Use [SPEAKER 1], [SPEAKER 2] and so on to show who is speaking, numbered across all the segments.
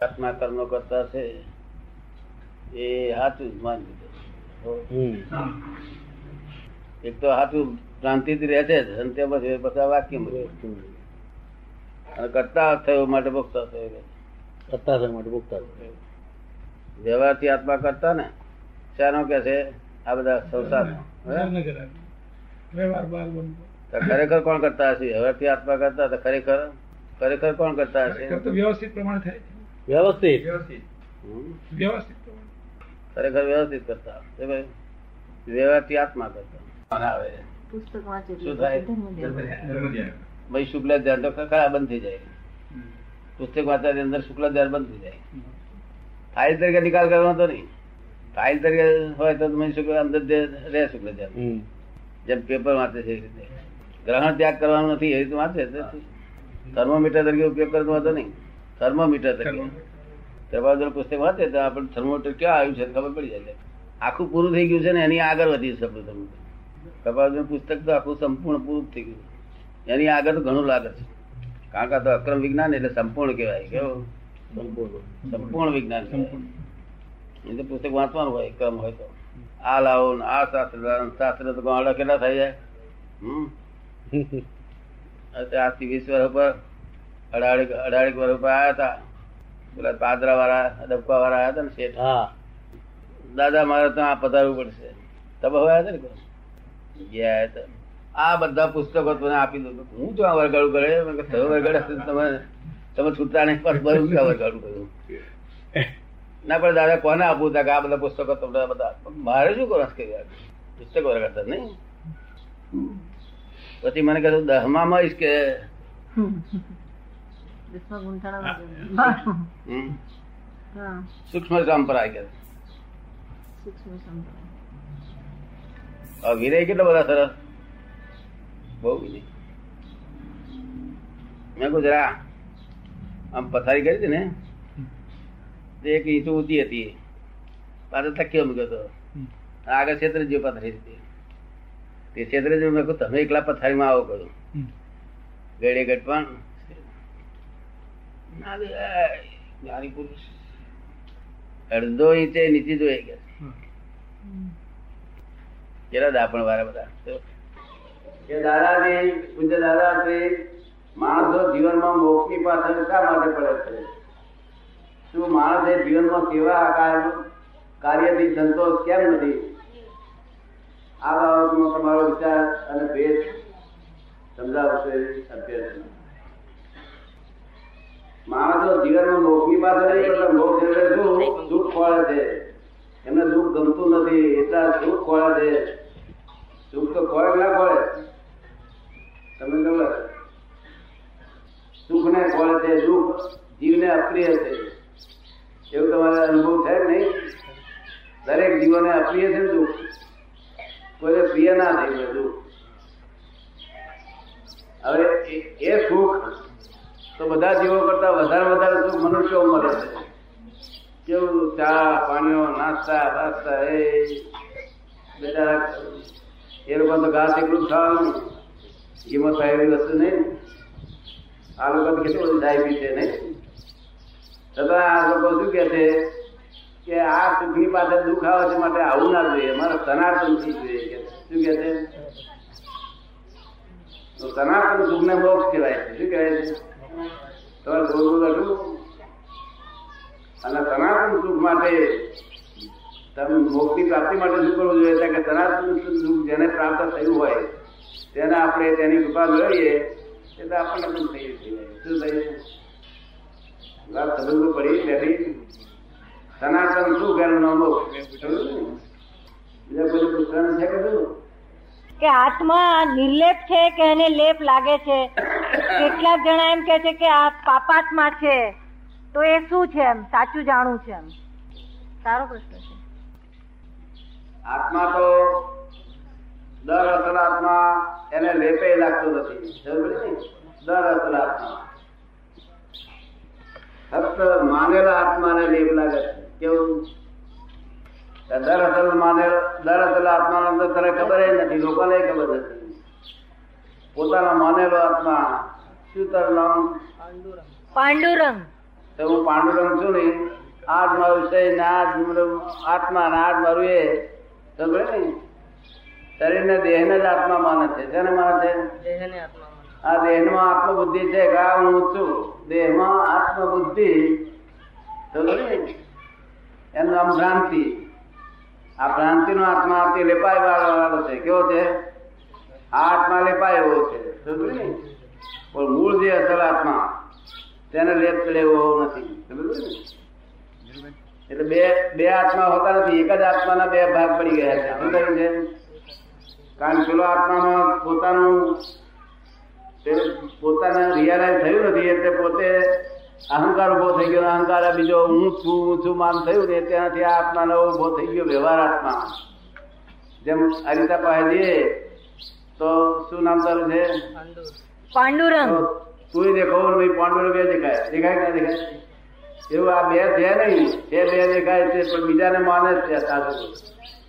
[SPEAKER 1] આત્મા કર્મ કરતા છે એ સાચું જ માની એક તો સાચું ભ્રાંતિથી રહે છે અને તે પછી પછી વાક્ય. અને કરતા થયો માટે ભોગતા થયો
[SPEAKER 2] કરતા થયો માટે ભોગતા થયા.
[SPEAKER 1] વ્યવહારથી આત્મા કરતા ને શાનો કે છે આ બધા સંસારનો તો ખરેખર કોણ કરતા હશે? વ્યવહારથી આત્મા કરતા તો ખરેખર ખરેખર કોણ કરતા હશે?
[SPEAKER 3] વ્યવસ્થિત પ્રમાણે થાય
[SPEAKER 2] વ્યવસ્થિત.
[SPEAKER 1] ખરેખર વ્યવસ્થિત કરતા વ્યવહારથી આત્મા કરતા. આવે.
[SPEAKER 4] પુસ્તક વાંચે
[SPEAKER 1] શું થાય? ભાઈ શુક્લ ધ્યાન તો ખરા બંધ થઈ જાય. પુસ્તક વાંચવાની અંદર શુક્લ ધ્યાન બંધ થઈ જાય. ફાઇલ તરીકે નિકાલ કરવાનો તો નહીં. ફાઇલ તરીકે હોય તો મહી શુક્લ અંદર રહે શુક્લ ધ્યાન. જેમ પેપર વાંચે છે એ રીતે. ગ્રહણ ત્યાગ કરવાનું નથી એ રીતે વાંચે થર્મોમીટર તરીકે ઉપયોગ કરતો હતો નહીં. થર્મોમીટર તરીકે. પુસ્તક વાંચે તો આપણે થર્મોમીટર ક્યાં આવ્યું છે ખબર પડી જાય આખું પૂરું થઈ ગયું છે ને એની આગળ વધી શબ્દ આપણું થર્મોમીટર. પુસ્તક તો આખું સંપૂર્ણ પૂરું થઈ ગયું એની આગળ તો ઘણું લાગે છે. કારણ કે આ તો અક્રમ વિજ્ઞાન એટલે સંપૂર્ણ કહેવાય. કેવું
[SPEAKER 2] સંપૂર્ણ.
[SPEAKER 1] સંપૂર્ણ વિજ્ઞાન. એ તો પુસ્તક વાંચવાનું હોય ક્રમ હોય તો. આ લાવો ને આ શાસ્ત્ર શાસ્ત્ર તો ગામડા કેટલા થઈ જાય? હમ? અત્યારે આજથી વીસ વર્ષ ઉપર અઢારેક અઢારેક વર્ષ ઉપર આવ્યા હતા. પેલા પાદરા વાળા ડબકા વાળા આવ્યા હતા ને શેઠ.
[SPEAKER 2] હા.
[SPEAKER 1] દાદા મારે તો આ પધારવું પડશે. તમે હવે આવ્યા હતા ને ગયા હતા. આ બધા પુસ્તકો તમને આપી દઉં હું તો આ વરગાડું કરે? તમે વરગાડ્યા તમે તમે છૂટતા નહીં પર બરું ક્યાં વરગાડું કર્યું. ના પણ દાદા કોને આપવું તા કે આ બધા પુસ્તકો તમને બધા? મારે શું કરો કે યાર? પુસ્તકો વરગાડતા નહીં. પછી મને કહ્યું દહમામાં કે
[SPEAKER 4] દસમા ગુંઠાણામાં
[SPEAKER 1] હમ,
[SPEAKER 4] હા
[SPEAKER 1] સૂક્ષ્મ સંપ્રાય કે વિનય કેટલો બધા સરસ? બહુ વિનય. મેં કહું જરા આમ પથારી કરી હતી ને તે એક ઈંચ ઊંચી હતી. પાછળ તકીઓ મૂક્યો હતો આગળ ક્ષેત્ર જે પથારી હતી. તે ક્ષેત્ર જે મેં કહ્યું તમે એકલા પથારીમાં આવો કહ્યું ગળે ગઢ પણ જ્ઞાની પુરુષ અડધો ઇંચે નીચે જોઈ ગયા કેટલા દાપણ વાળા બધા? કે દાદાજી પૂજ્ય દાદાજી માણસો જીવનમાં મોક્ષની પાછળ શા માટે પડે છે? શું માણસે જીવનમાં કેવા આકાર કાર્યથી સંતોષ કેમ નથી? આ બાબતમાં તમારો વિચાર અને ભેદ સમજાવશે અભ્યર્થના. માણસો જીવનમાં મોક્ષની પાછળ નહીં પડતા મોક્ષ એટલે શું? સુખ ખોળે છે. એમને સુખ ગમતું નથી એટલા સુખ ખોળે છે. સુખ તો ખોળે ના ખોળે. તમે કહો? સુખ ને ખોળે છે દુઃખ જીવને અપ્રિય છે. એવું તમારે અનુભવ થાય નહીં? દરેક જીવોને અપ્રિય છે દુઃખ? કોઈને પ્રિય ના થઈ દુઃખ. હવે એ સુખ તો બધા જીવો કરતા વધારે વધારે સુખ મનુષ્યો મળે છે. કેવું ચા પાણીઓ નાસ્તા નાસ્તા, એ બધા એ લોકો તો ઘાસ એકલું ખાવાનું. એમાં થાય એવી વસ્તુ નહીં આ લોકો કેટલું બધું ડાયબી છે, નહીં? છતાં આ લોકો શું કે છે કે આ સુખની પાછળ દુઃખ આવે છે માટે આવું ના જોઈએ. મારે સનાતન સુખ જોઈએ શું કે છે? સનાતન સુખ ને મોક્ષ કહેવાય છે. શું કહેવાય છે? અને સનાતન સુખ માટે, તમે મોક્ષની પ્રાપ્તિ માટે શું કરવું જોઈએ? કે સનાતન સુખ જેને પ્રાપ્ત થયું હોય, તેને આપણે તેની કૃપા મેળવીએ એટલે આપણને પણ થઈ શું થઈ વાત સંબંધો પડી તેથી સનાતન સુખ એનું નામ. બીજા કોઈ પુસ્તક છે કે શું
[SPEAKER 5] કે આત્મા નિર્લેપ છે કે એને લેપ લાગે છે? કેટલાક જણા એમ કે છે કે આ પાપાત્મા છે. તો એ શું છે એમ? સાચું જાણવું છે એમ. સારો પ્રશ્ન છે.
[SPEAKER 1] આત્મા તો દર અસલ આત્મા એને લેપે લાગતો નથી? દર અસલ આત્મા ફક્ત માનેલા આત્માને લેપ લાગે કેવું? દર અસલ માને દર અસલ આત્માનો અંદર તને ખબર જ નથી લોકોને ખબર નથી. પોતાનો માનેલો આત્મા શું તારું નામ?
[SPEAKER 5] પાંડુરંગ.
[SPEAKER 1] તો હું પાંડુરંગ છું ને આ જ મારું છે ને આ જ મારું આત્મા ને આ જ મારું એ સમજે ને શરીર ને દેહ ને જ આત્મા માને છે જેને માને છે? આ દેહમાં આત્મબુદ્ધિ છે કે હું છું? દેહમાં આત્મબુદ્ધિ સમજે? એનું નામ ભ્રાંતિ. આ ભ્રાંતિ નો આત્મા તે લેપાય વાળો છે. કેવો છે? આ આત્મા લેપાય એવો છે. પણ મૂળ જે અસલ આત્મા, તેને લેપ એવો નથી. સમજ્યું ને? એટલે બે બે આત્મા હોતા નથી. એક જ આત્માના બે ભાગ પડી ગયા છે. શું થયું છે? કારણ પેલો આત્મામાં પોતાનું પોતાને રિયલાઇઝ થયું નથી. એટલે પોતે અહંકાર ઊભો થઈ ગયો અહંકાર બીજો હું છું હું છું માન થયું ને ત્યાંથી આ આત્માનો ઊભો થઈ ગયો વ્યવહાર આત્મા જેમ અરિતા પાસે જઈએ તો શું નામ તારું છે?
[SPEAKER 5] પાંડુરંગ.
[SPEAKER 1] તો દેખો ભાઈ પાંડુરંગ બે દેખાય. દેખાય ના દેખાય? એવું આ બે છે નહીં એ બે દેખાય છે પણ બીજાને માને જ છે સાધુ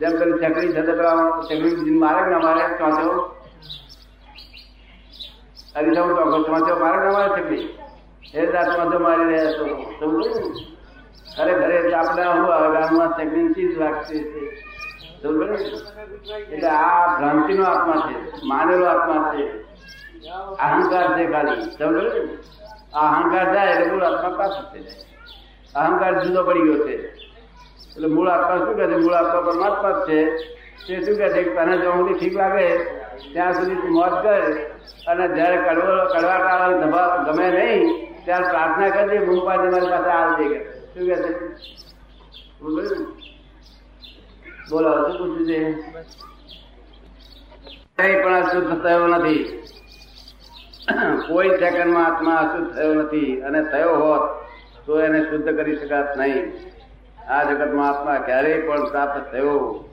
[SPEAKER 1] જેમ પેલી ચકડી છે પેલા મારે ના મારે? ચોંચો. અરિતા હું ચોખ્ખો ચોંચો મારે ના મારે ચકરી એ જ આ ચોંચો મારી રહ્યા છો સમજો ને? ખરેખર એટલે આપણે શું આવે આમાં ચકરી ચીજ વાગતી છે સમજો ને? એટલે આ ભ્રાંતિનો આત્મા છે માનેલો આત્મા છે અહંકાર છે ખાલી સમજો ને? આ અહંકાર જાય એટલે મૂળ આત્મા પાછું થઈ જાય અહંકાર જુદો પડી ગયો છે એટલે મૂળ આત્મા શું કહે છે મૂળ આત્મા પરમાત્મા જ છે તે શું કહે છે કે તને જો સુધી ઠીક લાગે ત્યાં સુધી તું મોજ કર અને જયારે કડવો કડવાટ આવે ધબા ગમે નહીં ત્યારે પ્રાર્થના કરજે પાડી મારી પાસે આવજે કે. શું કહે છે? બોલો શું પૂછ્યું છે? કઈ પણ અશુદ્ધ થયો નથી. કોઈ સેકન્ડમાં આત્મા અશુદ્ધ થયો નથી અને થયો હોત તો એને શુદ્ધ કરી શકાત નહીં. આ જગતમાં આત્મા ક્યારેય પણ પ્રાપ્ત થયો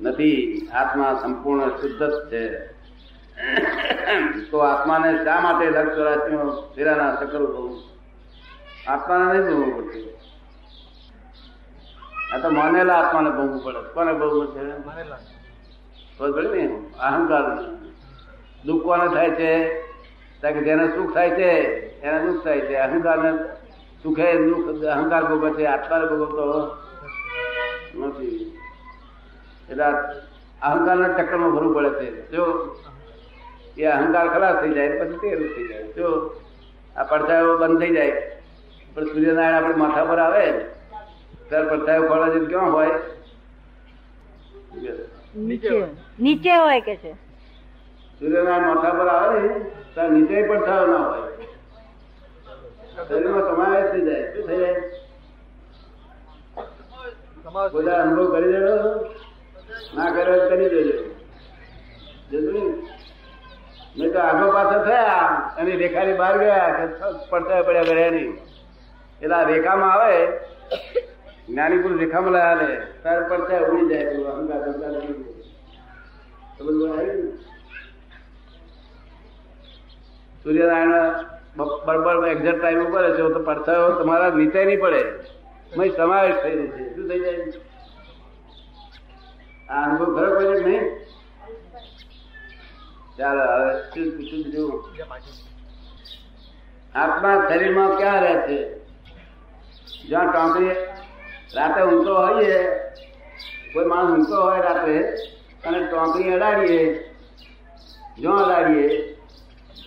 [SPEAKER 1] નથી. આત્મા સંપૂર્ણ શુદ્ધ જ છે. તો આત્માને શા માટે લક્ષ ચોરાસીઓ ફેરાના ચક્કર થવું આત્માને નહીં ભોગવવું પડતું. આ તો માનેલા આત્માને ભોગવું પડે. કોને ભોગવું છે? ખબર ને? અહંકાર. દુઃખ કોને થાય છે? કારણ કે જેને સુખ થાય છે એને દુઃખ થાય છે. અહંકારને સુખે દુઃખ અહંકાર ભોગવે છે આત્માને ભોગવતો નથી. એટલે અહંકારના ચક્કરમાં ભરવું પડે છે. જો એ અહંકાર ખલાસ થઈ જાય પછી તેરું થઈ જાય. જો આ પડછાયો બંધ થઈ જાય પણ સૂર્યનારાયણ આપણે માથા પર આવે ત્યારે પડછાયો ફળવા જેમ ક્યાં હોય?
[SPEAKER 5] નીચે નીચે હોય. કે છે?
[SPEAKER 1] સૂર્યનારાયણ માથા પર આવે ને ત્યારે નીચે પડછાયો ના હોય. શરીરમાં સમાવેશ થઈ જાય. શું થઈ જાય? બધા અનુભવ કરી દેજો ના કર્યો કરી દેજો? નહીં તો આગો પાછો થયા અને રેખાની બહાર ગયા કે પડતા પડ્યા કર્યા નહીં એટલે આ રેખામાં આવે, જ્ઞાની પુરુષ રેખામાં લાયા લે તાર પડતા ઉડી જાય પેલું અહંકાર અહંકાર ઉડી તો બધું આવ્યું ને? સૂર્યનારાયણ બરાબર એક્ઝેક્ટ ટાઈમ ઉપર છે તો પડછાયો તમારા નીચે નહીં પડે. મય સમાવેશ થઈ જશે. શું થઈ જાય? આ અનુભવ ખરો કોઈ નહીં? ચાલો, હવે શું પૂછું બીજું? આત્મા શરીરમાં ક્યાં રહે છે? જ્યાં ટોંકરી રાતે ઊંઘતો હોઈએ, કોઈ માણસ ઊંઘતો હોય રાતે, અને ટોંકરી અડાડીએ જો અડાડીએ,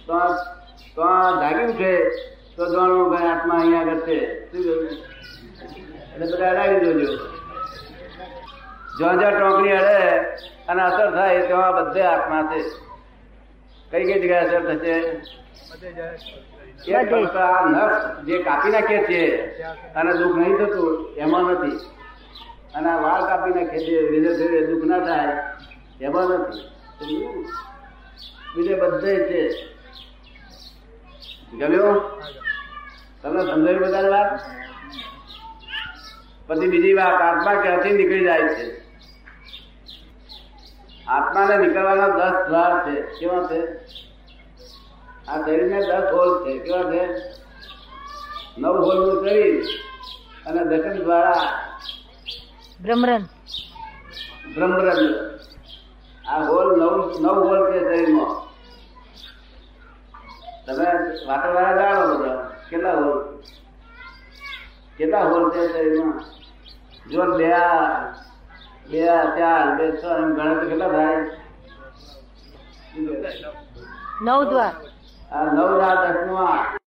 [SPEAKER 1] તો આ- તો આ જાગી ઉઠે તો જાણવું કે આત્મા અહીંયા આગળ છે. શું કહ્યું? એટલે બધા અડાડી જોજો જ્યાં જ્યાં ટોંકરી અડે અને અસર થાય, ત્યાં બધે આત્મા છે. કઈ કઈ જગ્યાએ અસર થશે? આ નખ જે કાપી નાખે છે અને દુઃખ નહીં થતું? એમાં નથી. અને આ વાળ કાપી નાખે છે, ધીરે દુઃખ ના થાય, એમાં નથી. સમજ્યું? બીજે બધે છે. ગમ્યો? તમને સમજાવી બધા વાત? પછી બીજી વાત, આત્મા ક્યાંથી નીકળી જાય છે? આત્માને નીકળવાના દસ દ્વાર છે. કેવા છે? આ શરીરને દસ હોલ છે. કેવા છે? નવ હોલનું શરીર અને દર્શન દ્વારા
[SPEAKER 5] ભ્રમરન
[SPEAKER 1] બ્રહ્મરંગ આ હોલ નવ નવ હોલ છે શરીરમાં. તમે વાતાવરણ જાણો બધા. કેટલા હોલ? કેટલા હોલ છે શરીરમાં? જો બે આ બે ચાર બે છ એમ ગણતરી કેટલા થાય?
[SPEAKER 5] નવ દ્વાર.
[SPEAKER 1] આ નવ ના દસમું આ.